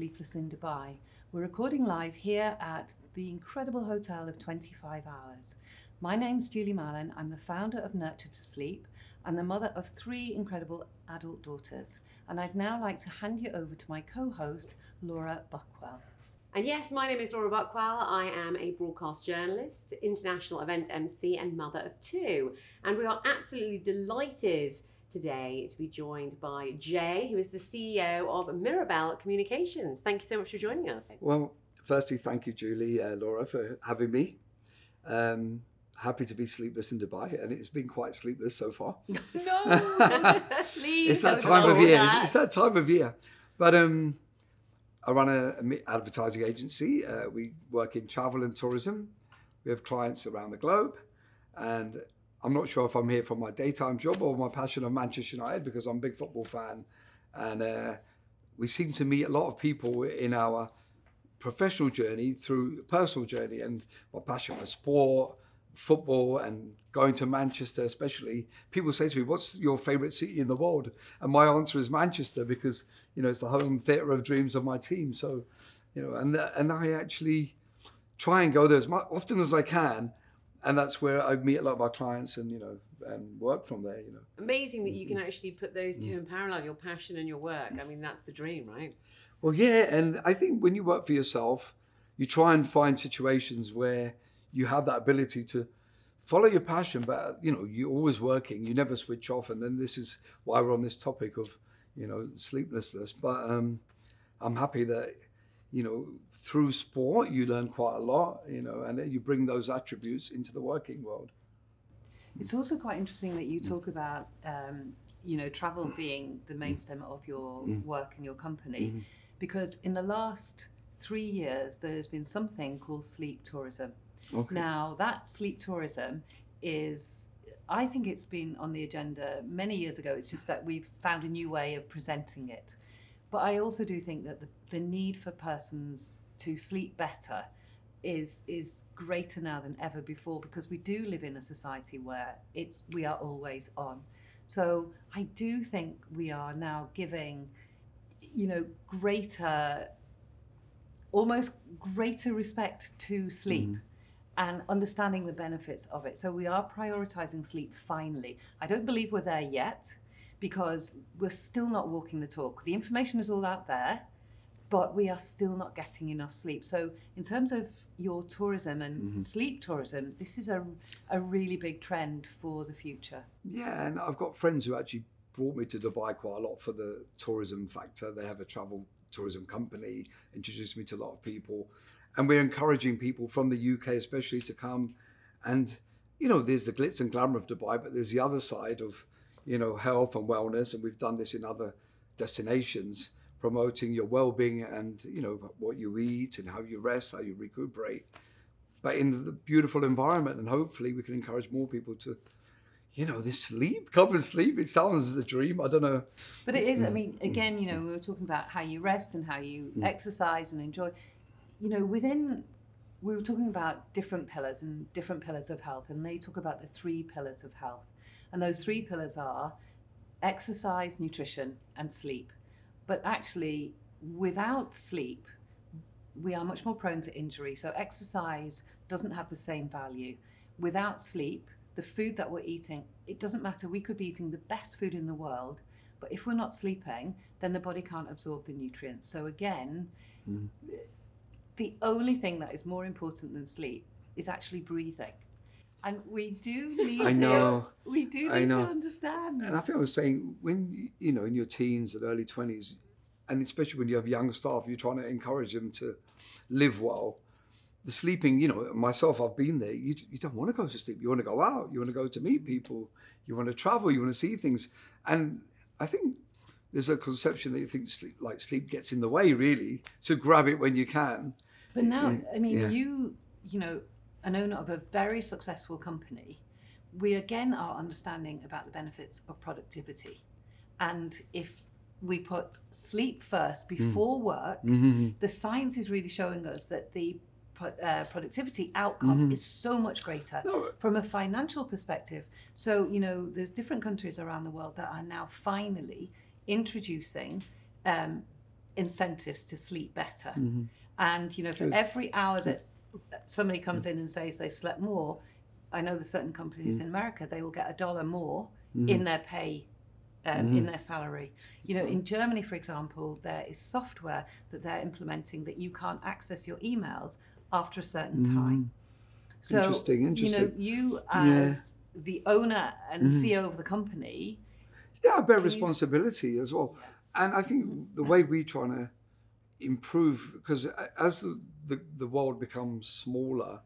Sleepless in Dubai. We're recording live here at the incredible hotel of 25 Hours. My name's Julie Mallon. I'm the founder of Nurture to Sleep and the mother of three incredible adult daughters. And I'd now like to hand you over to my co host, Laura Buckwell. And yes, my name is Laura Buckwell. I am a broadcast journalist, international event MC, and mother of two. And we are absolutely delighted today to be joined by Jay, who is the CEO of Mirabelle Communications. Thank you so much for joining us. Well, firstly, thank you, Julie, uh, Laura, for having me. Um, happy to be sleepless in Dubai, and it's been quite sleepless so far. No, Please. it's that don't time of year. that. It's that time of year. But um, I run a, a advertising agency. Uh, we work in travel and tourism. We have clients around the globe, and I'm not sure if I'm here for my daytime job or my passion of Manchester United because I'm a big football fan, and uh, we seem to meet a lot of people in our professional journey through personal journey and my passion for sport, football, and going to Manchester, especially. People say to me, "What's your favourite city in the world?" And my answer is Manchester because you know it's the home theatre of dreams of my team. So, you know, and and I actually try and go there as much, often as I can, and that's where I meet a lot of our clients and you know and work from there. You know. Amazing that you Mm-hmm. can actually put those two in parallel, your passion and your work. I mean, that's the dream, right? Well, yeah, and I think when you work for yourself, you try and find situations where you have that ability to follow your passion, but you know you're always working. You never switch off, and then this is why we're on this topic of you know sleeplessness. But um, I'm happy that you know through sport you learn quite a lot, you know, and you bring those attributes into the working world. It's also quite interesting that you mm. talk about, um, you know, travel mm. being the main mm. stem of your work and your company, mm-hmm. because in the last three years there's been something called sleep tourism. Okay. Now that sleep tourism is, I think it's been on the agenda many years ago. It's just that we've found a new way of presenting it. But I also do think that the, the need for persons to sleep better is is greater now than ever before because we do live in a society where it's we are always on. So I do think we are now giving, you know, greater, almost greater respect to sleep mm. and understanding the benefits of it. So we are prioritizing sleep finally. I don't believe we're there yet because we're still not walking the talk. The information is all out there, but we are still not getting enough sleep. So in terms of your tourism and mm-hmm. sleep tourism, this is a, a really big trend for the future. Yeah, and I've got friends who actually brought me to Dubai quite a lot for the tourism factor. They have a travel tourism company, introduced me to a lot of people. And we're encouraging people from the UK, especially, to come. And, you know, there's the glitz and glamour of Dubai, but there's the other side of, you know, health and wellness. And we've done this in other destinations, promoting your well being and, you know, what you eat and how you rest, how you recuperate, but in the beautiful environment. And hopefully we can encourage more people to you know, this sleep, come and sleep. It sounds a dream. I don't know. But it is, I mm. mean, mm. again, you know, we were talking about how you rest and how you mm. exercise and enjoy. You know, within, we were talking about different pillars and different pillars of health, and they talk about the three pillars of health. And those three pillars are exercise, nutrition, and sleep. But actually, without sleep, we are much more prone to injury. So, exercise doesn't have the same value. Without sleep, the food that we're eating, it doesn't matter. We could be eating the best food in the world, but if we're not sleeping, then the body can't absorb the nutrients. So, again, mm. the only thing that is more important than sleep is actually breathing. And we do need I to know. we do need to understand. And I think I was saying when you- know in your teens and early twenties, and especially when you have young staff, you're trying to encourage them to live well. The sleeping, you know, myself, I've been there. You, you don't want to go to sleep. You want to go out. You want to go to meet people. You want to travel. You want to see things. And I think there's a conception that you think sleep, like sleep gets in the way, really. So grab it when you can. But now, mm. I mean, Yeah. you, you know, an owner of a very successful company, we again are understanding about the benefits of productivity. And if we put sleep first before work, the science is really showing us that the uh, productivity outcome is so much greater No. from a financial perspective. So, you know, there's different countries around the world that are now finally introducing um, incentives to sleep better. Mm-hmm. And you know, for every hour that somebody comes in and says they've slept more, I know there's certain companies Mm. in America they will get a dollar more Mm-hmm. in their pay. Um, In their salary. You know, in Germany, for example, there is software that they're implementing that you can't access your emails after a certain time. So, Mm-hmm. Interesting, you know, interesting. you Yeah. Mm-hmm. as the owner and CEO of the company, Yeah, I bear Can you responsibility as well. And I think the way we're trying to improve, because as the, the, the world becomes smaller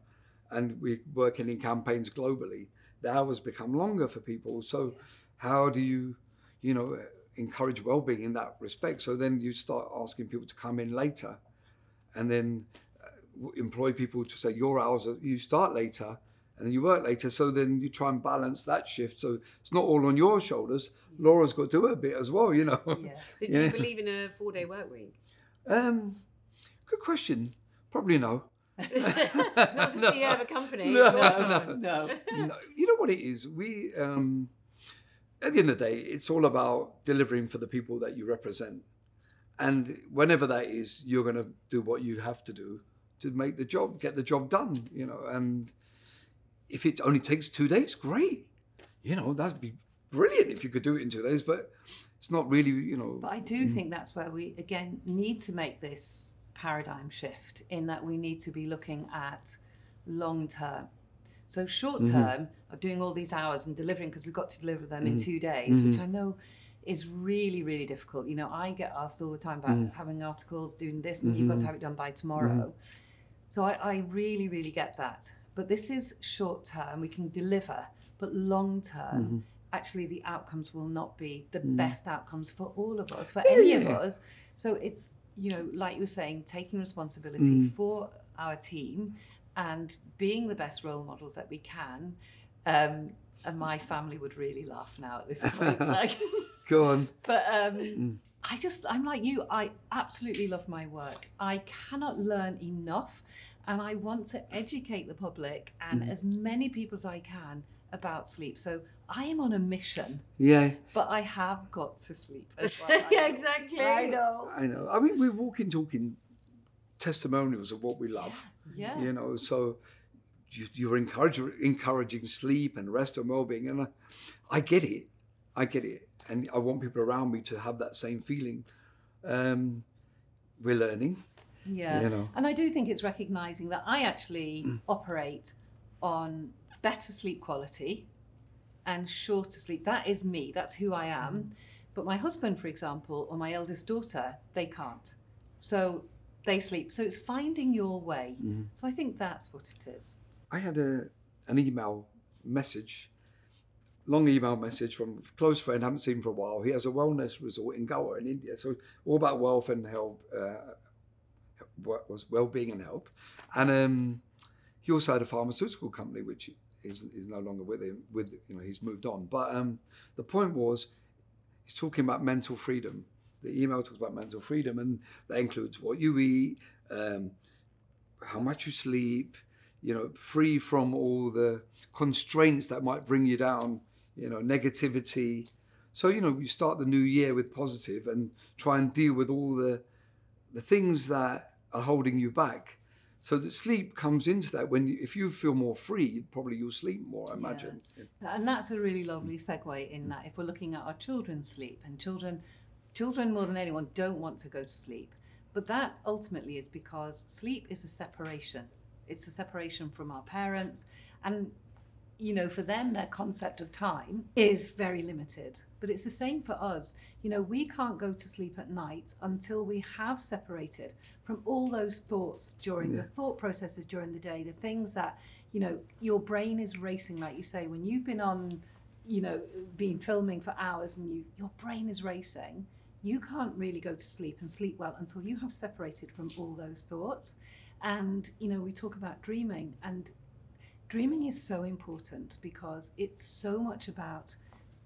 and we're working in campaigns globally, the hours become longer for people. So, how do you, you know, encourage well-being in that respect? So then you start asking people to come in later, and then uh, employ people to say your hours are, you start later and then you work later. So then you try and balance that shift. So it's not all on your shoulders. Laura's got to do her bit as well, you know. yeah, So do Yeah. you believe in a four day work week? Um, good question. Probably no. Not the CEO of a company. No, no, no. no. You know what it is? We, um, at the end of the day, it's all about delivering for the people that you represent. And whenever that is, you're going to do what you have to do to make the job, get the job done, you know. And if it only takes two days, great. You know, that'd be brilliant if you could do it in two days, but it's not really, you know. But I do think that's where we again need to make this paradigm shift in that we need to be looking at long term. So short mm-hmm. term of doing all these hours and delivering because we've got to deliver them in mm-hmm. two days, mm-hmm. which I know is really really difficult. You know, I get asked all the time about mm. having articles, doing this, and you've got to have it done by tomorrow. So I, I really really get that. But this is short term. We can deliver, but long term. Actually, the outcomes will not be the mm. best outcomes for all of us, for any of us. So it's you know, like you were saying, taking responsibility for our team and being the best role models that we can. Um, and my family would really laugh now at this point. like, Go on. but um, I just, I'm like you. I absolutely love my work. I cannot learn enough, and I want to educate the public and as many people as I can about sleep. So I am on a mission, Yeah. but I have got to sleep as well. Yeah, exactly. I know. I know. I mean, we're walking, talking testimonials of what we love. Yeah. You know, so you, you're encourage, encouraging sleep and rest and well-being, and I, I get it. I get it, and I want people around me to have that same feeling. Um, we're learning. Yeah. You know. And I do think it's recognizing that I actually operate on better sleep quality and shorter sleep. That is me, that's who I am. But my husband, for example, or my eldest daughter, they can't. So they sleep. So it's finding your way. So I think that's what it is. I had a an email message, long email message from a close friend, I haven't seen for a while. He has a wellness resort in Goa in India, so all about wealth and health, uh, what was well-being and health. And um, he also had a pharmaceutical company, which is, no longer with him. With you know, he's moved on. But um, the point was, he's talking about mental freedom. The email talks about mental freedom, and that includes what you eat, um, how much you sleep, you know, free from all the constraints that might bring you down, you know, negativity. So, you know, you start the new year with positive and try and deal with all the the things that are holding you back. So that sleep comes into that. When you, if you feel more free, probably you'll sleep more. I imagine. And that's a really lovely segue in that if we're looking at our children's sleep and children children more than anyone don't want to go to sleep. But that ultimately is because sleep is a separation. It's a separation from our parents and you know for them their concept of time is very limited. But it's the same for us. You know we can't go to sleep at night until we have separated from all those thoughts during the thought processes during the day the things that you know your brain is racing like you say. When you've been on you know been filming for hours and you your brain is racing you can't really go to sleep and sleep well until you have separated from all those thoughts. And you know we talk about dreaming and dreaming is so important because it's so much about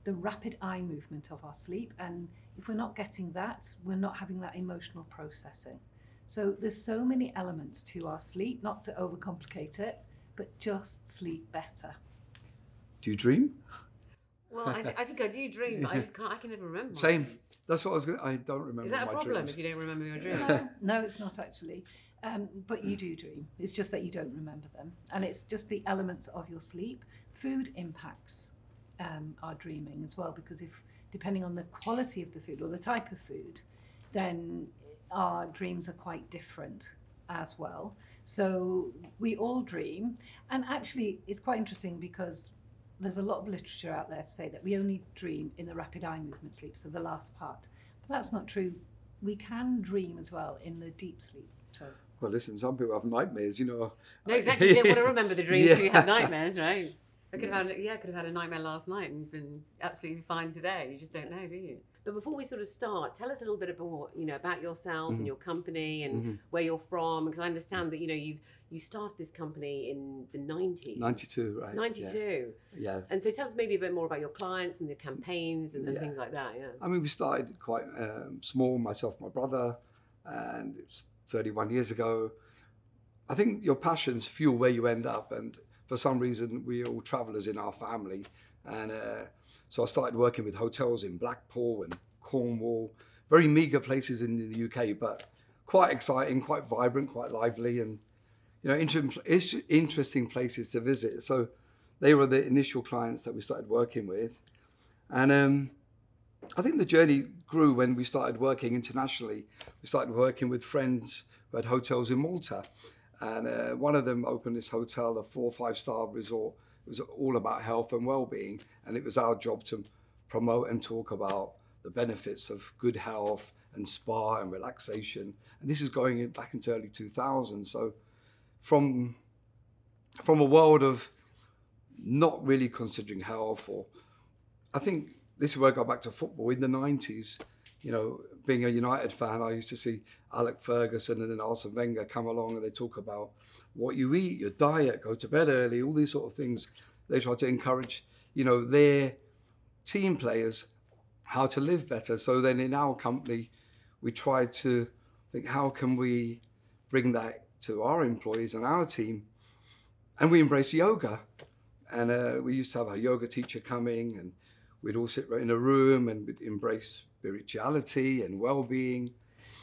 the rapid eye movement of our sleep and if we're not getting that we're not having that emotional processing so there's so many elements to our sleep not to overcomplicate it but just sleep better Do you dream? Well, I, th- I think I do dream, but I just can't. I can never remember. my Same. dreams. That's what I was going. to I don't remember. Is that a problem dreams. if you don't remember your dream? No, no, it's not actually. Um, but you do dream. It's just that you don't remember them. And it's just the elements of your sleep. Food impacts um, our dreaming as well, because if, depending on the quality of the food or the type of food, then our dreams are quite different as well. So we all dream. And actually, it's quite interesting because there's a lot of literature out there to say that we only dream in the rapid eye movement sleep, so the last part. But that's not true. We can dream as well in the deep sleep. So Well, listen, some people have nightmares. You know. No, exactly. You don't want to remember the dreams so you have nightmares, right? I could have had, yeah, I could have had a nightmare last night and been absolutely fine today. You just don't know, do you? But before we sort of start, tell us a little bit about you know about yourself and Mhm. your company and Mhm. where you're from, because I understand that you know you've you started this company in the nineties. 92, right? Ninety-two. Yeah. yeah. And so tell us maybe a bit more about your clients and the campaigns and, and Yeah. things like that. Yeah. I mean, we started quite um, small, myself, my brother, and it was 31 years ago. I think your passions fuel where you end up, and for some reason, we're all travelers in our family. And uh, so I started working with hotels in Blackpool and Cornwall, very meager places in the UK, but quite exciting, quite vibrant, quite lively, and you know, inter- interesting places to visit. So they were the initial clients that we started working with, and um, I think the journey grew when we started working internationally. We started working with friends who had hotels in Malta, and uh, one of them opened this hotel, a four or five star resort. It was all about health and well-being, and it was our job to promote and talk about the benefits of good health and spa and relaxation. And this is going back into early 2000s. So from from a world of not really considering health or I think this is where I got back to football in the 90s. You know, being a United fan, I used to see Alex Ferguson and then Arsene Wenger come along and they talk about what you eat, your diet, go to bed early, all these sort of things. They try to encourage, you know, their team players how to live better. So then in our company, we try to think how can we bring that to our employees and our team, and we embrace yoga. And uh, we used to have a yoga teacher coming, and we'd all sit in a room and we'd embrace spirituality and well-being.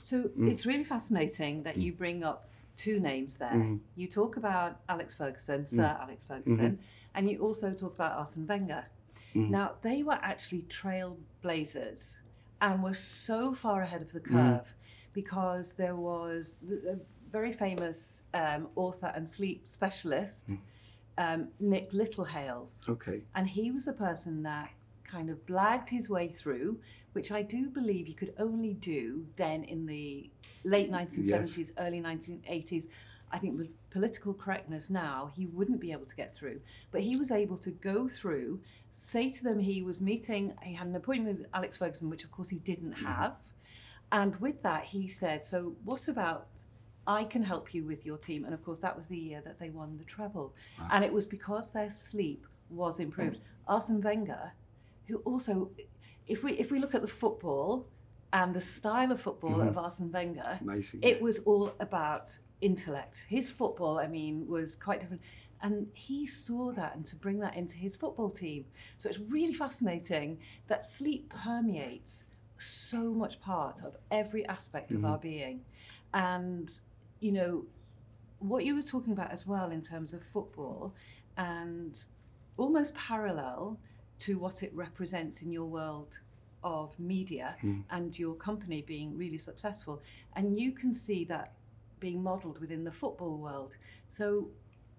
So Mm. it's really fascinating that you bring up two names there. Mhm. You talk about Alex Ferguson, Sir Mm. Alex Ferguson, and you also talk about Arsene Wenger. Mhm. Now, they were actually trailblazers and were so far ahead of the Mm. curve because there was a very famous um, author and sleep specialist, Mm. um, Nick Littlehales. Okay. And he was the person that kind of blagged his way through, which I do believe you could only do then in the late 1970s, early 1980s. I think with political correctness now, he wouldn't be able to get through. But he was able to go through, say to them he was meeting, he had an appointment with Alex Ferguson, which of course he didn't mm-hmm. have. And with that, he said, So, what about I can help you with your team? And of course, that was the year that they won the treble. Wow. And it was because their sleep was improved. Arsene Wenger, who also, if we if we look at the football and the style of football Mhm. of Arsene Wenger, Amazing. it was all about intellect. His football, I mean, was quite different. And he saw that and to bring that into his football team. So it's really fascinating that sleep permeates so much part of every aspect of Mhm. our being. And, you know, what you were talking about as well in terms of football and almost parallel to what it represents in your world of media Mm. and your company being really successful. And you can see that being modelled within the football world. So,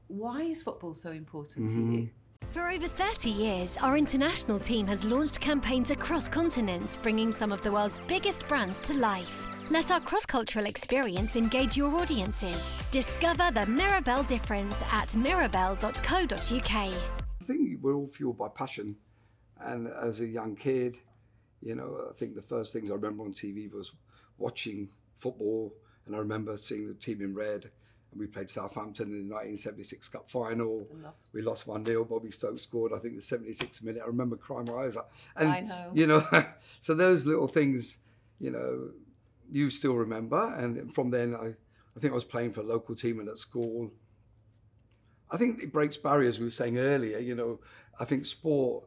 why is football so important to you? For over 30 years, our international team has launched campaigns across continents, bringing some of the world's biggest brands to life. Let our cross cultural experience engage your audiences. Discover the Mirabelle difference at mirabelle.co.uk. I think we're all fueled by passion. And as a young kid, you know, I think the first things I remember on TV was watching football. And I remember seeing the team in red. And we played Southampton in the 1976 Cup final. Lost. We lost 1 0. Bobby Stokes scored, I think, the 76th minute. I remember crying my eyes out. And, I know. You know, so those little things, you know, you still remember. And from then, I, I think I was playing for a local team and at school. I think it breaks barriers we were saying earlier. You know, I think sport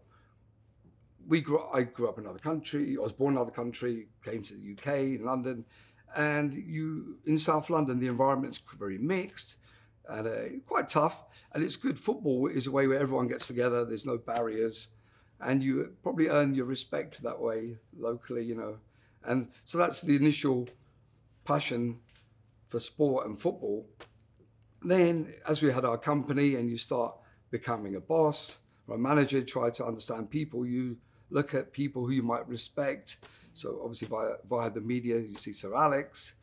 we grew. I grew up in another country. I was born in another country. Came to the UK in London, and you in South London the environment's very mixed and uh, quite tough. And it's good. Football is a way where everyone gets together. There's no barriers, and you probably earn your respect that way locally. You know, and so that's the initial passion for sport and football. Then, as we had our company, and you start becoming a boss or a manager, try to understand people. You look at people who you might respect. So obviously via via the media, you see Sir Alex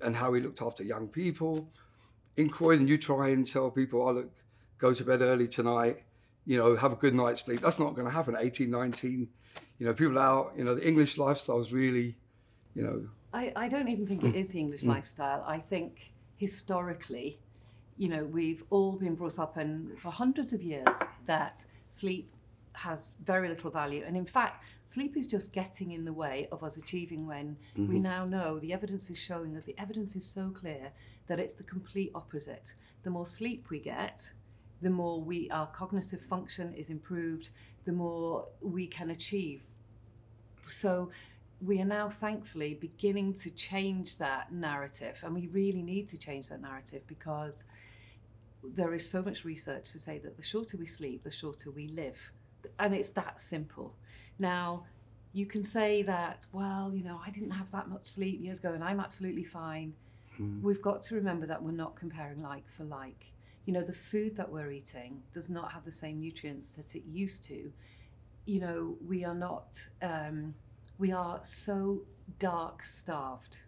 and how he looked after young people. In Croydon, you try and tell people, oh look, go to bed early tonight, you know, have a good night's sleep. That's not going to happen at 18, 19. You know, people out, you know, the English lifestyle is really, you know. I, I don't even think it is the English mm. lifestyle. I think historically, you know, we've all been brought up and for hundreds of years that sleep has very little value. And in fact, sleep is just getting in the way of us achieving when we mm-hmm. now know the evidence is showing that the evidence is so clear that it's the complete opposite. The more sleep we get, the more we our cognitive function is improved, the more we can achieve. So we are now thankfully beginning to change that narrative and we really need to change that narrative because there is so much research to say that the shorter we sleep, the shorter we live. And it's that simple. Now, you can say that, well, you know, I didn't have that much sleep years ago and I'm absolutely fine. We've got to remember that we're not comparing like for like. You know, the food that we're eating does not have the same nutrients that it used to. You know, we are not, um, we are so dark starved,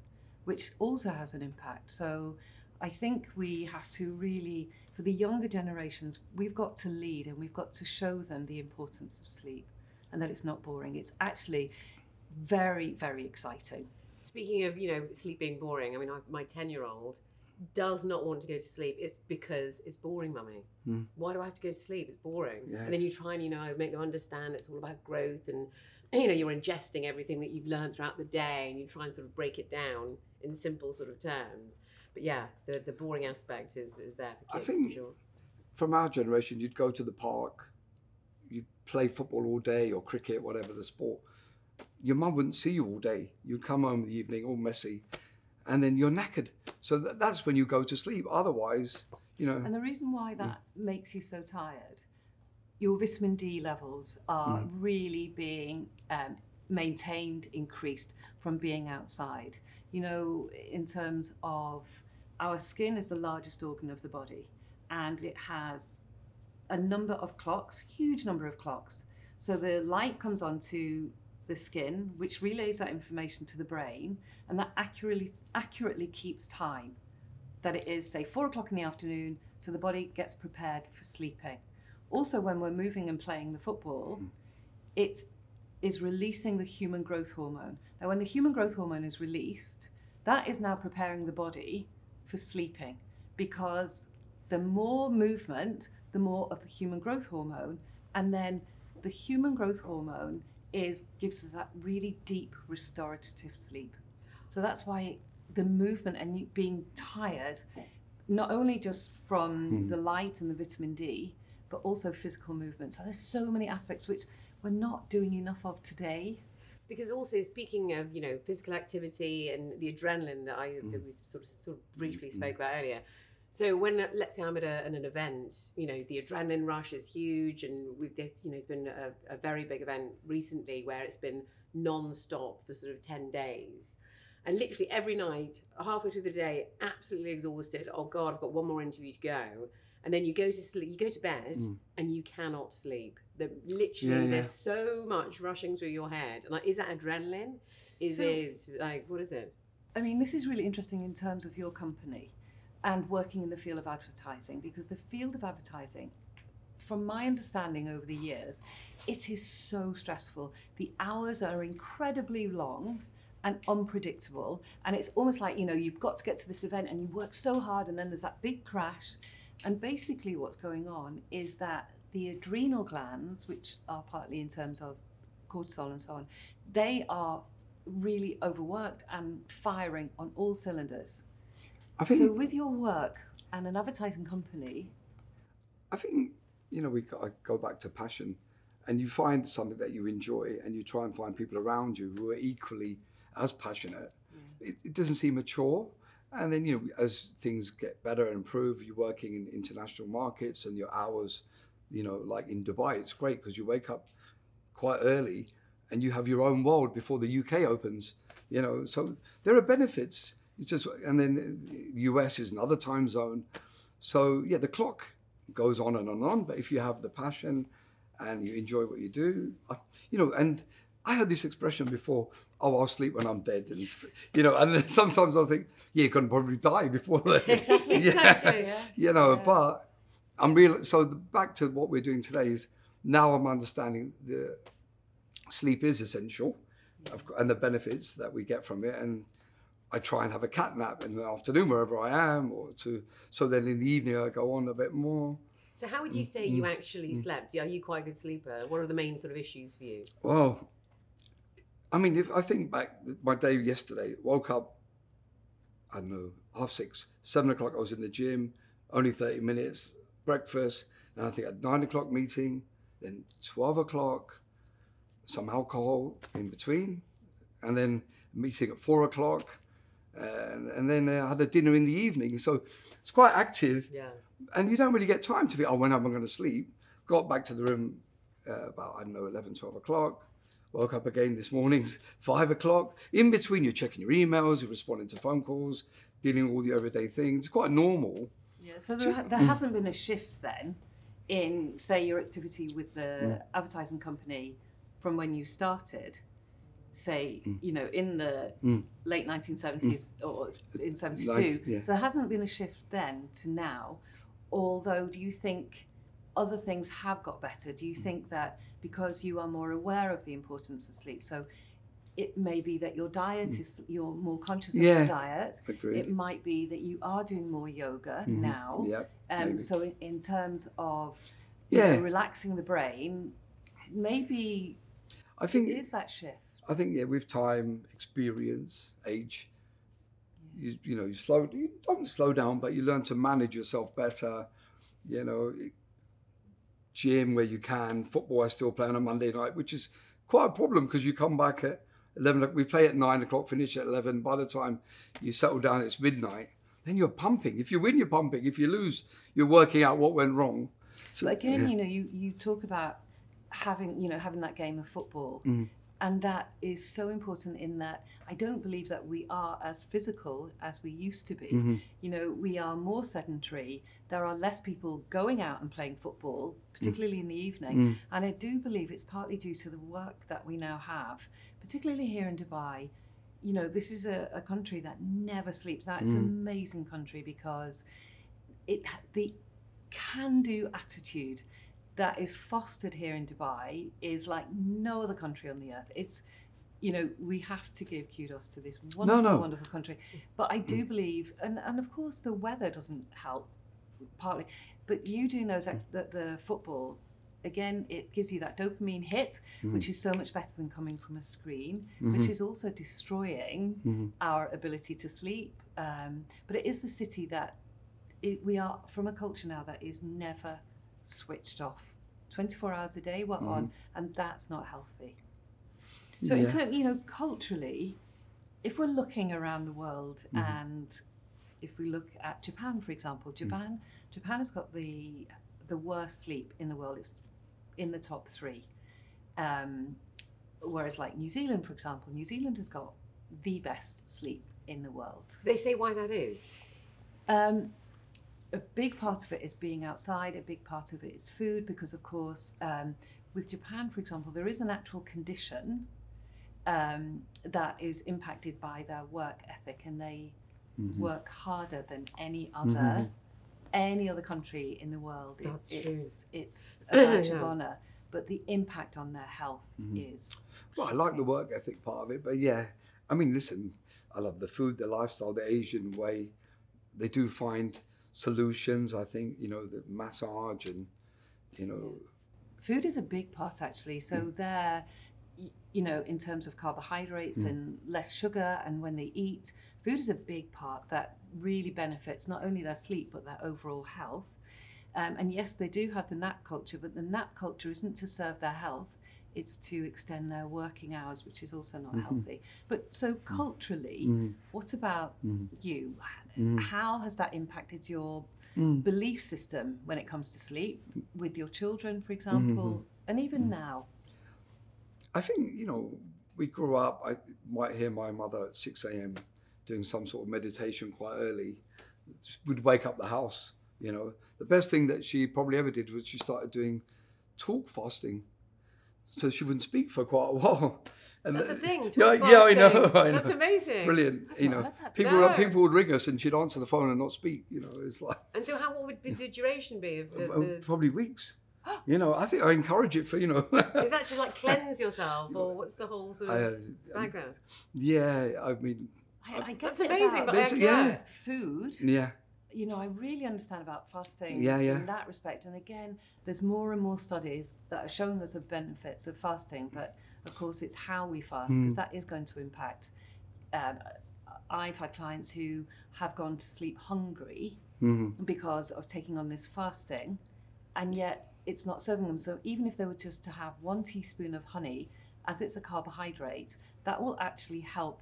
which also has an impact. So I think we have to really, for the younger generations, we've got to lead and we've got to show them the importance of sleep and that it's not boring. It's actually very, very exciting. Speaking of, you know, sleep being boring, I mean, I, my 10 year old does not want to go to sleep. It's because it's boring, mummy. Hmm. Why do I have to go to sleep? It's boring. Yeah. And then you try and, you know, make them understand it's all about growth and, you know, you're ingesting everything that you've learned throughout the day and you try and sort of break it down in simple sort of terms. But yeah, the, the boring aspect is, is there for I think- for sure. From our generation, you'd go to the park, you'd play football all day or cricket, whatever the sport. Your mum wouldn't see you all day. You'd come home in the evening all messy, and then you're knackered. So that, that's when you go to sleep. Otherwise, you know. And the reason why that makes you so tired, your vitamin D levels are really being um, maintained, increased from being outside. You know, in terms of our skin is the largest organ of the body, and it has a number of clocks, huge number of clocks. So the light comes onto the skin, which relays that information to the brain, and that accurately accurately keeps time that it is, say, four o'clock in the afternoon, so the body gets prepared for sleeping. Also, when we're moving and playing the football, mm-hmm. it is releasing the human growth hormone. Now, when the human growth hormone is released, that is now preparing the body for sleeping because the more movement, the more of the human growth hormone, and then the human growth hormone is gives us that really deep restorative sleep. So that's why the movement and being tired, not only just from hmm. the light and the vitamin D, but also physical movement. So there's so many aspects which we're not doing enough of today. Because also speaking of you know physical activity and the adrenaline that I that we sort of sort of briefly spoke about earlier. So when let's say I'm at, a, at an event, you know the adrenaline rush is huge, and we've this you know it's been a, a very big event recently where it's been non-stop for sort of ten days, and literally every night, halfway through the day, absolutely exhausted. Oh God, I've got one more interview to go, and then you go to sleep, you go to bed, Mm. and you cannot sleep. The, literally, Yeah, yeah. there's so much rushing through your head. And like, is that adrenaline? Is So- it like what is it? I mean, this is really interesting in terms of your company and working in the field of advertising because the field of advertising, from my understanding over the years, it is so stressful. The hours are incredibly long and unpredictable. And it's almost like, you know, you've got to get to this event and you work so hard and then there's that big crash. And basically, what's going on is that the adrenal glands, which are partly in terms of cortisol and so on, they are really overworked and firing on all cylinders. I think So, with your work and an advertising company, I think you know we got to go back to passion, and you find something that you enjoy, and you try and find people around you who are equally as passionate. It, it doesn't seem mature. And then, you know, as things get better and improve, you're working in international markets and your hours, you know, like in Dubai, it's great because you wake up quite early and you have your own world before the UK opens, you know. So there are benefits. It's just, and then uh, US is another time zone. So, yeah, the clock goes on and on and on. But if you have the passion and you enjoy what you do, I- you know, and I heard this expression before. Oh, I'll sleep when I'm dead, and you know, and then sometimes I think, yeah, you're gonna probably die before that. Exactly, exactly, yeah. You know, Yeah. but I'm real. So the, back to what we're doing today is now I'm understanding the sleep is essential, and the benefits that we get from it, and I try and have a cat nap in the afternoon wherever I am, or to so then in the evening I go on a bit more. So how would you mm, say you mm, actually mm. slept? Are you quite a good sleeper? What are the main sort of issues for you? Well, I mean, if I think back, my day yesterday, woke up, I don't know, half six, seven o'clock, I was in the gym, only 30 minutes, breakfast, and I think at nine o'clock meeting, then 12 o'clock, some alcohol in between, and then meeting at four o'clock, and, and then uh, I had a dinner in the evening. So it's quite active Yeah. and you don't really get time to think, oh, when am I going to sleep? Got back to the room uh, about, I don't know, 11, 12 o'clock. Woke up again this morning, 5 o'clock. In between, you're checking your emails, you're responding to phone calls, dealing with all the everyday things. It's quite normal. Yeah, so there, there hasn't been a shift then in, say, your activity with the advertising company from when you started, say, you know, in the Mm. late 1970s or in 72. Nice, yeah. So there hasn't been a shift then to now. Although, do you think other things have got better? Do you Mm. think that because you are more aware of the importance of sleep, so it may be that your diet is, you're more conscious of Mm. Yeah. your diet. Agreed. It might be that you are doing more yoga now. Yep. Um, so in, in terms of Yeah. know, relaxing the brain, maybe I think is that shift. I think yeah, with time, experience, age, you, you know, you slow. You don't slow down, but you learn to manage yourself better. You know, gym where you can. Football, I still play on a Monday night, which is quite a problem because you come back at eleven. o'clock- We play at nine o'clock, finish at eleven. By the time you settle down, it's midnight. Then you're pumping. If you win, you're pumping. If you lose, you're working out what went wrong. So But again, you know, you, you talk about having, you know, having that game of football. Mm. And that is so important in that I don't believe that we are as physical as we used to be. Mm-hmm. You know, we are more sedentary. There are less people going out and playing football, particularly in the evening. Mm. And I do believe it's partly due to the work that we now have, particularly here in Dubai. You know, this is a, a country that never sleeps. Now, it's an Mm. amazing country because it the can-do attitude that is fostered here in Dubai is like no other country on the earth. It's you know, we have to give kudos to this wonderful, no. wonderful country. But I do believe, and, and of course, the weather doesn't help partly, but you do know Zach, that the football, again, it gives you that dopamine hit, which is so much better than coming from a screen, which is also destroying Mhm. our ability to sleep. Um, but it is the city that it, we are from a culture now that is never switched off. 24 hours a day we're on, and that's not healthy. So in terms, you know, culturally, if we're looking around the world and if we look at Japan, for example, Japan, Japan has got the the worst sleep in the world. It's in the top three. Um, whereas, like New Zealand, for example, New Zealand has got the best sleep in the world. They say why that is. Um, a big part of it is being outside. A big part of it is food, because of course, um, with Japan, for example, there is an actual condition um, that is impacted by their work ethic, and they Mm-hmm. work harder than any other any other country in the world. It- That's true. it's it's a badge of honour, but the impact on their health Mm-hmm. is. Well, I like the work ethic part of it, but yeah, I mean, listen, I love the food, the lifestyle, the Asian way. They do find solutions. I think you know the massage and you know food is a big part actually so Mm. they're you know in terms of carbohydrates Mm. and less sugar and when they eat food is a big part that really benefits not only their sleep but their overall health Um, and yes, they do have the nap culture, but the nap culture isn't to serve their health. It's to extend their working hours, which is also not mm-hmm. healthy. But so mm. culturally, mm. what about mm. you? How has that impacted your belief system when it comes to sleep with your children, for mm-hmm. example, and even now? I think you know we grew up. I might hear my mother at six a.m. doing some sort of meditation quite early. Would wake up the house. You know, the best thing that she probably ever did was she started doing talk fasting, so she wouldn't speak for quite a while. And That's a that- thing. Yeah, yeah, I know. fasting. I know. That's amazing. Brilliant. I've you know, heard that people before. people would ring us and she'd answer the phone and not speak. You know, it's like And so, how what would be the duration be of the, the probably weeks. You know, I think I encourage it for you know. Is that to like cleanse yourself, or what's the whole sort I, of uh, background? yeah, I mean, I, I get That's amazing, about but This- I- yeah. yeah. food. yeah, you know, I really understand about fasting Yeah, yeah. in that respect. And again, there's more and more studies that are showing us the benefits of fasting. But of course, it's how we fast because Mm. that is going to impact. Um, I've had clients who have gone to sleep hungry hmm because of taking on this fasting, and yet it's not serving them. So even if they were just to have one teaspoon of honey, as it's a carbohydrate, that will actually help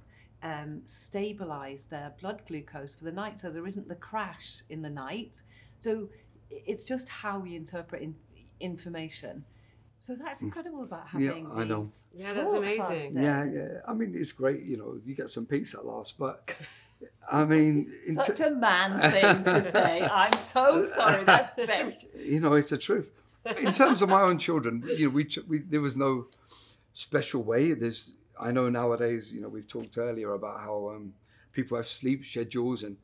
um, stabilize their blood glucose for the night, so there isn't the crash in the night. So it's just how we interpret in, information. So that's incredible about Yeah, having I know. these Yeah, that's talk amazing. fasting. yeah, yeah. I mean, it's great. You know, you get some peace at last, but I mean, in Such t- a man thing to say. I'm so sorry. That's very. you know, it's the truth. In terms of my own children, you know, we, we there was no special way. There's, I know nowadays, you know, we've talked earlier about how um, people have sleep schedules, and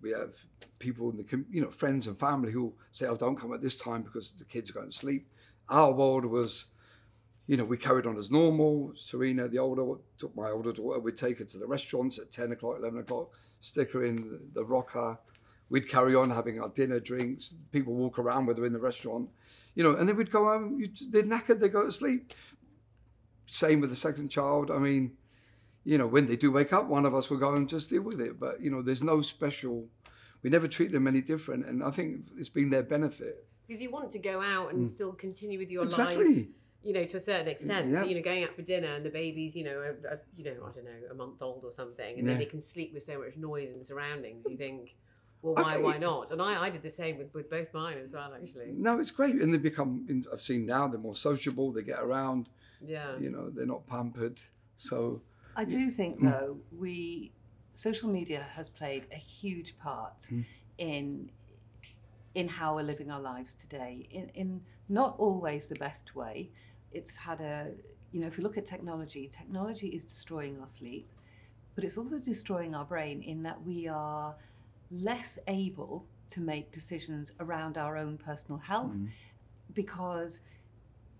we have people in the, you know, friends and family who say, "Oh, don't come at this time because the kids are going to sleep." Our world was, you know, we carried on as normal. Serena, the older, took my older daughter, we'd take her to the restaurants at ten o'clock, eleven o'clock, stick her in the rocker. We'd carry on having our dinner, drinks. People walk around with her in the restaurant, you know, and then we'd go home. They're knackered, they go to sleep. Same with the second child. I mean, you know, when they do wake up, one of us will go and just deal with it. But you know, there's no special. We never treat them any different, and I think it's been their benefit. Because you want to go out and still continue with your life, Mm. exactly. you know, to a certain extent. Yeah. So, you know, going out for dinner and the baby's, you know, a, a, you know, I don't know, a month old or something, and then they can sleep with so much noise and surroundings. You think, well, why, think- why not? And I, I did the same with, with both mine as well, actually. No, it's great, and they become. I've seen now they're more sociable. They get around. Yeah. You know, they're not pampered. So I do think, mm. though, we social media has played a huge part hmm. in in how we're living our lives today. In in not always the best way. It's had a you know, if you look at technology, technology is destroying our sleep, but it's also destroying our brain in that we are less able to make decisions around our own personal health hmm. because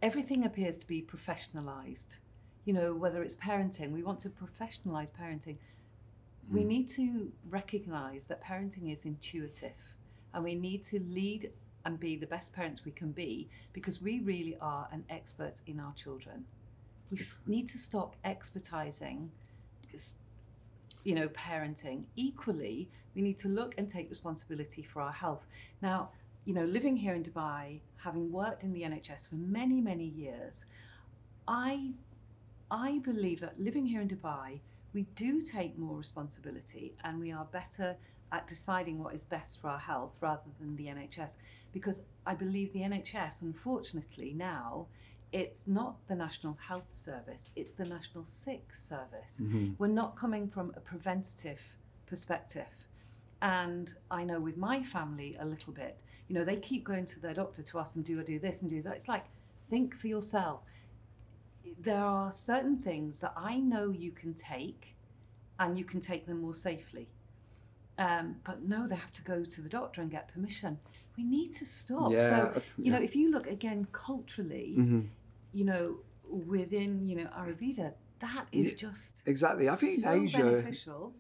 everything appears to be professionalized. You know, whether it's parenting, we want to professionalize parenting. We hmm. need to recognize that parenting is intuitive and we need to lead and be the best parents we can be because we really are an expert in our children. We s- need to stop expertizing, you know, parenting. Equally, we need to look and take responsibility for our health. Now, you know, living here in Dubai, having worked in the NHS for many, many years, I I believe that living here in Dubai, we do take more responsibility and we are better at deciding what is best for our health rather than the NHS. Because I believe the NHS, unfortunately, now it's not the National Health Service, it's the National Sick Service. Mm-hmm. We're not coming from a preventative perspective. And I know with my family a little bit, you know, they keep going to their doctor to ask them, do I do this and do that? It's like, think for yourself. There are certain things that I know you can take and you can take them more safely. Um, but no, they have to go to the doctor and get permission. We need to stop. Yeah, so, I- you know, if you look again culturally, Mhm. you know, within, you know, Ayurveda, that is Yeah, just exactly. I think so Asia, beneficial.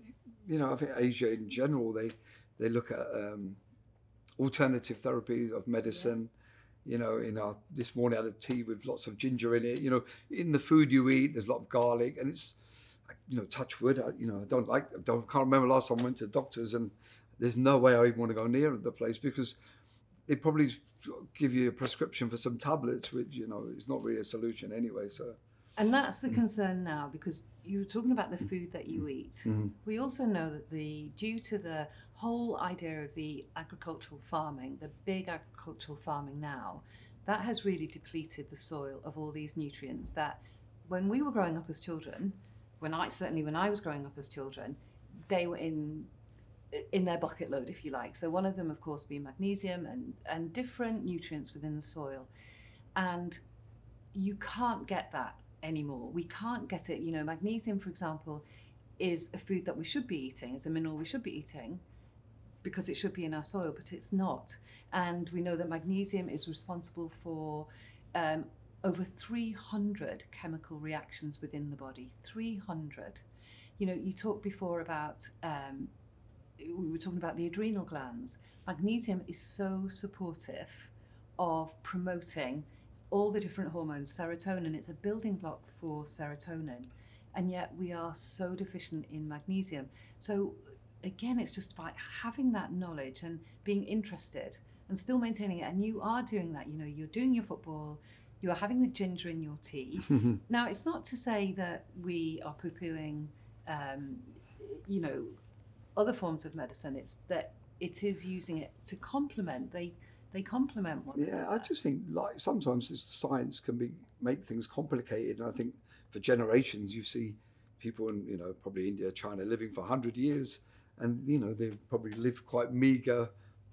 You know, I think Asia in general, they they look at um, alternative therapies of medicine. You know, in our this morning I had a tea with lots of ginger in it. You know, in the food you eat, there's a lot of garlic, and it's you know, touch wood. I, you know, I don't like. I don't can't remember last time I went to the doctors, and there's no way I even want to go near the place because they probably give you a prescription for some tablets, which you know is not really a solution anyway. So And that's the concern now because you were talking about the food that you eat. Mhm. We also know that the due to the whole idea of the agricultural farming, the big agricultural farming now, that has really depleted the soil of all these nutrients that when we were growing up as children, when I certainly when I was growing up as children, they were in in their bucket load, if you like. So one of them, of course, being magnesium and, and different nutrients within the soil. And you can't get that anymore. We can't get it. You know, magnesium, for example, is a food that we should be eating, it's a mineral we should be eating because it should be in our soil, but it's not. And we know that magnesium is responsible for um, over 300 chemical reactions within the body. 300. You know, you talked before about, um, we were talking about the adrenal glands. Magnesium is so supportive of promoting all the different hormones, serotonin, it's a building block for serotonin. And yet we are so deficient in magnesium. So again, it's just about having that knowledge and being interested and still maintaining it. And you are doing that. You know, you're doing your football, you are having the ginger in your tea. now, it's not to say that we are poo pooing, um, you know, other forms of medicine. It's that it is using it to complement. They they complement one Yeah, I just think like sometimes this science can be make things complicated, and I think for generations you see people in you know probably India, China living for hundred years, and you know they probably live quite meager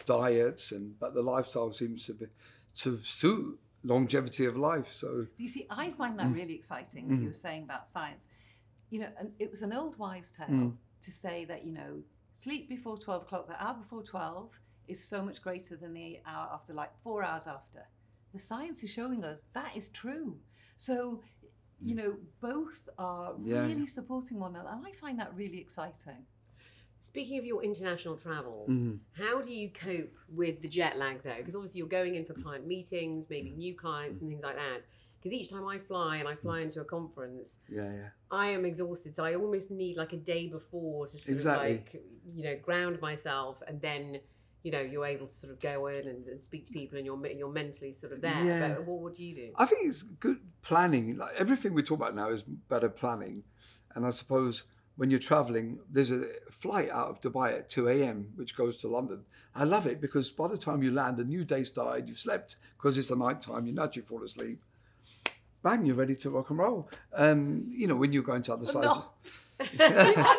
diets, and but the lifestyle seems to be to suit longevity of life. So You see, I find that really exciting. What you were saying about science, you know, and it was an old wives' tale Mm. to say that you know, sleep before twelve o'clock. The hour before twelve is so much greater than the hour after, like four hours after. The science is showing us that is true. So, you know, both are Yeah. really supporting one another, and I find that really exciting. Speaking of your international travel, mhm. how do you cope with the jet lag though? Because obviously you're going in for client meetings, maybe new clients and things like that. Because each time I fly and I fly into a conference, yeah, yeah. I am exhausted. So I almost need like a day before to sort Exactly. of like, you know, ground myself and then, you know, you're able to sort of go in and, and speak to mm. people and you're, you're mentally sort of there. Yeah. But what, would you do? I think it's good planning. Like everything we talk about now is better planning, and I suppose when you're traveling, there's a flight out of Dubai at 2 a.m. which goes to London. I love it because by the time you land, a new day started. You've slept because it's the night time. You naturally fall asleep. Bang, you're ready to rock and roll. And you know when you're going to other sides.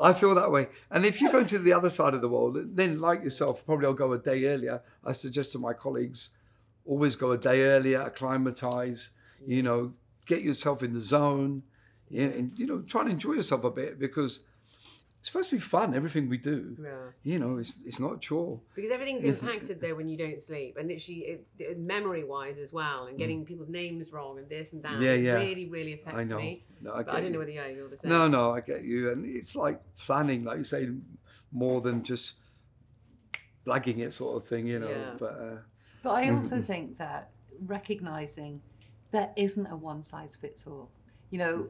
I feel that way. And if you're going to the other side of the world, then like yourself, probably I'll go a day earlier. I suggest to my colleagues, always go a day earlier, acclimatize, you know, get yourself in the zone, yeah, and you know, try and enjoy yourself a bit because it's supposed to be fun. Everything we do, Yeah. you know, it's it's not a chore. Because everything's impacted there when you don't sleep, and literally memory wise as well, and getting people's names wrong and this and that. Mm. Yeah, yeah. Really, really affects I know. me. No, I, But I don't you. know whether yeah, you're the same. No, no, I get you, and it's like planning, like you say, more than just blagging it, sort of thing, you know. Yeah. But uh, But I also think that recognizing there isn't a one size fits all. You know,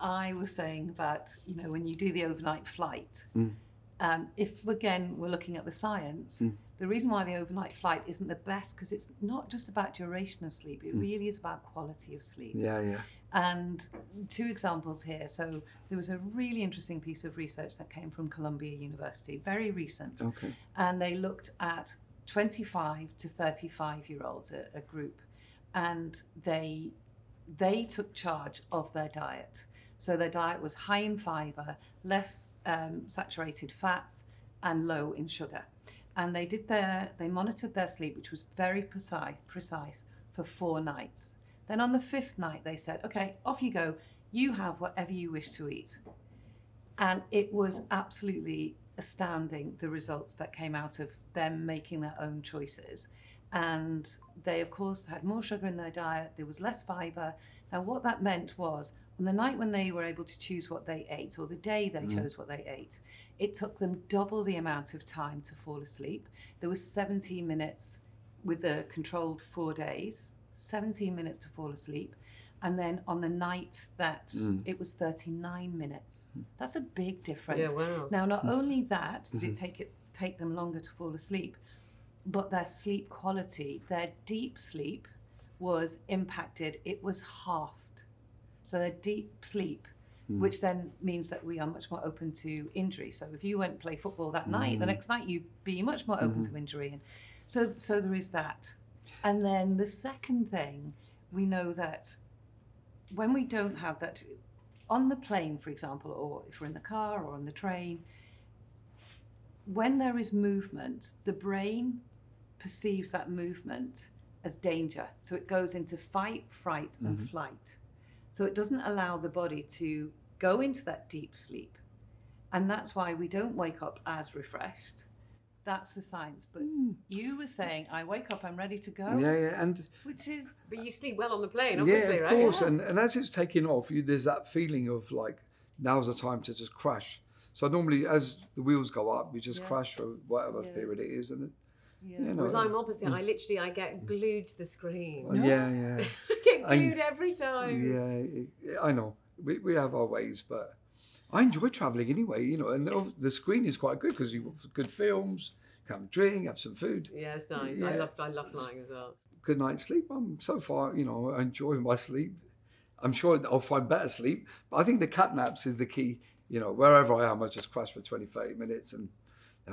I was saying about, you know, when you do the overnight flight, Mm. um, if again we're looking at the science, Mm. the reason why the overnight flight isn't the best because it's not just about duration of sleep, it really is about quality of sleep. yeah, yeah. And two examples here. So there was a really interesting piece of research that came from Columbia University, very recent Okay. and they looked at 25 to 35 year olds a, a group and they they took charge of their diet so their diet was high in fiber less um, saturated fats and low in sugar. And they did their they monitored their sleep which was very precise precise for four nights. Then on the fifth night they said okay off you go. You have whatever you wish to eat. And it was absolutely astounding the results that came out of them making their own choices. And they, of course, had more sugar in their diet, there was less fiber. Now, what that meant was on the night when they were able to choose what they ate, or the day they mm. chose what they ate, it took them double the amount of time to fall asleep. There was 17 minutes with the controlled four days, 17 minutes to fall asleep. And then on the night that mm. it was 39 minutes. Hmm. That's a big difference. Yeah, wow. Now, not hmm. only that did it take it take them longer to fall asleep, but their sleep quality, their deep sleep was impacted. It was halved. So their deep sleep, hmm. which then means that we are much more open to injury. So if you went and play football that night, the hmm. next night you'd be much more open hmm. to injury. And so so there is that. And then the second thing, we know that when we don't have that on the plane, for example, or if we're in the car or on the train, when there is movement, the brain perceives that movement as danger. So it goes into fight, fright, and mm-hmm. flight. So it doesn't allow the body to go into that deep sleep. And that's why we don't wake up as refreshed. That's the science. But hmm. you were saying, I wake up, I'm ready to go, Yeah, yeah, and which is But you sleep well on the plane, obviously, yeah, of right? course. And and as it's taking off, you, there's that feeling of like now's the time to just crash. So normally, as the wheels go up, you just Yeah. crash for whatever Yeah. period it is, and it, yeah. you know, Whereas I'm opposite. I literally I get glued to the screen. well, yeah, yeah. I get I- glued every time. Yeah, I know. We, we have our ways, but I enjoy traveling anyway, you know. And the- the screen is quite good because you've got good films, you can have a drink, have some food, Yeah, it's nice. I Yeah. love I love flying as well. good night's sleep. I'm so far, you know, I enjoy my sleep. I'm sure I'll find better sleep. But I think the cat naps is the key. You know, wherever I am, I just crash for 20, 30 minutes and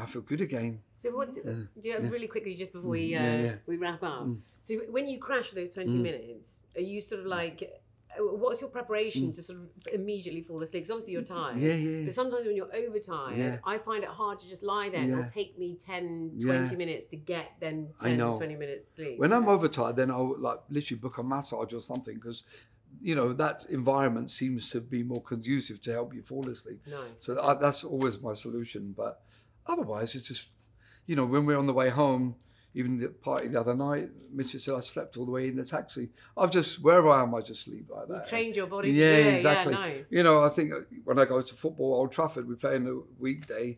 I feel good again. So what? Do you, really quickly, just before we uh, Mm, yeah, yeah. we wrap up. So when you crash those twenty Mm. minutes, are you sort of like? uh, What's your preparation to sort of immediately fall asleep? Because obviously you're tired. Mm. Yeah, yeah. But sometimes when you're overtired, Yeah. I find it hard to just lie there. It'll take me 10, 20 Yeah. minutes to get then I 10, know. 20 minutes sleep. When I'm overtired, then I'll like literally book a massage or something because, you know, that environment seems to be more conducive to help you fall asleep. Nice. So I, that's always my solution. But otherwise, it's just, you know, when we're on the way home, even the party the other night, Mrs. said I slept all the way in the taxi. I've just, wherever I am, I just sleep like You that. trained your body to yeah, do it. exactly. Yeah, nice. You know, I think uh, when I go to football, Old Trafford, we play on a weekday.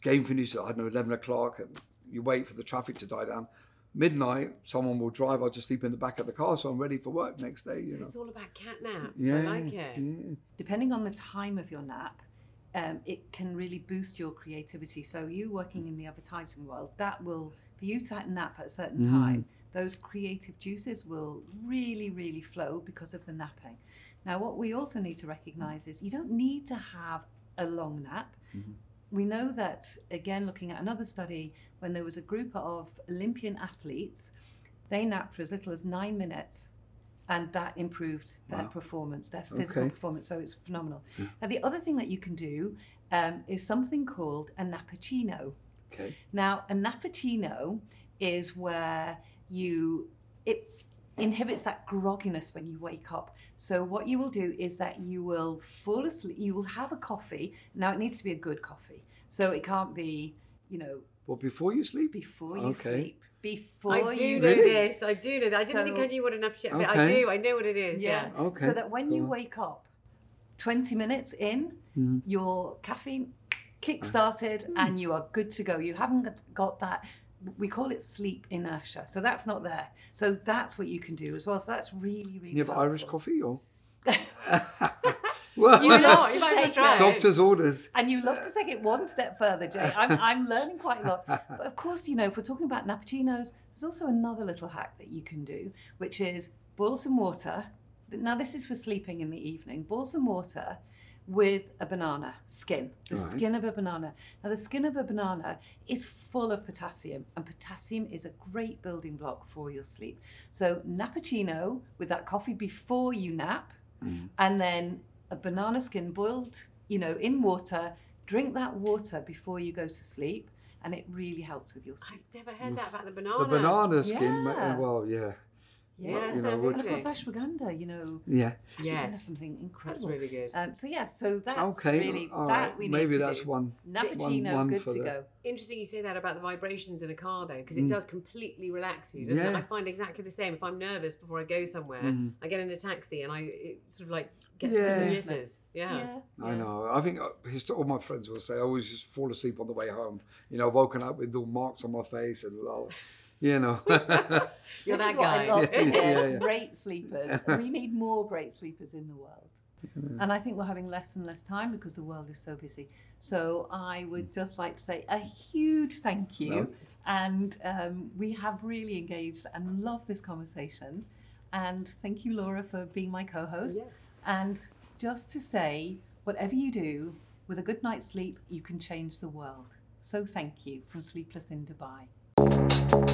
Game finishes at, I don't know, 11 o'clock, and you wait for the traffic to die down. Midnight, someone will drive. I'll just sleep in the back of the car, so I'm ready for work next day. You So know. it's all about cat naps. Yeah, I like it. yeah. depending on the time of your nap, um, it can really boost your creativity. So you working in the advertising world, that will for you to nap at a certain time, those creative juices will really, really flow because of the napping. Now, what we also need to recognise is you don't need to have a long nap. We know that again, looking at another study, when there was a group of Olympian athletes, they napped for as little as nine minutes and that improved their Wow. performance, their physical Okay. performance. So it's phenomenal. Now, the other thing that you can do um, is something called a nappuccino. Okay. Now, a nappuccino is where you it inhibits that grogginess when you wake up. So what you will do is that you will fall asleep. You will have a coffee. Now it needs to be a good coffee. So it can't be, you know, Well, before you sleep. before you Okay. sleep. Before I do you know Really? this. I do know that. I didn't think I knew what an nappuccino, but I do. I know what it is. Yeah. Yeah. Okay. So that when you on. wake up, 20 minutes in, Mhm. your caffeine kick started Hmm. and you are good to go. You haven't got- got that. We call it sleep inertia. So that's not there. So that's what you can do as well. So that's really, really You have Irish coffee or? well, You love to might as well take it. it. doctor's orders. And you love to take it one step further, Jay. I'm, I'm learning quite a lot. But of course, you know, if we're talking about nappuccinos, there's also another little hack that you can do, which is boil some water. Now, this is for sleeping in the evening. Boil some water with a banana skin, the Right. skin of a banana. Now, the skin of a banana is full of potassium, and potassium is a great building block for your sleep. So, nappuccino with that coffee before you nap, mm. and then a banana skin boiled, you know, in water. Drink that water before you go to sleep, and it really helps with your sleep. I've never heard that mm. about the banana. The banana skin. ma- Yeah. Well, yeah. Yeah, you know, it's And of course, ashwagandha, you know, Yeah. ashwagandha Yes. something incredible. That's really good. Um, so yeah, so that's okay. really that right. we need Maybe to that's do. one. Nappuccino, one good for to the- go. Interesting you say that about the vibrations in a car though, because it does completely relax you, doesn't it? Mm. I find exactly the same. If I'm nervous before I go somewhere, Mhm. I get in a taxi and I it sort of like gets Yeah. the jitters. Yeah. Yeah, I know. I think uh, his, all my friends will say I always just fall asleep on the way home. You know, woken up with little marks on my face and, uh, you know. You're this that guy. yeah, yeah. Great sleepers. We need more great sleepers in the world. And I think we're having less and less time because the world is so busy. So I would just like to say a huge thank you. And um, we have really engaged and love this conversation. And thank you, Laura, for being my co host. Yes. And just to say, whatever you do, with a good night's sleep, you can change the world. So thank you from Sleepless in Dubai.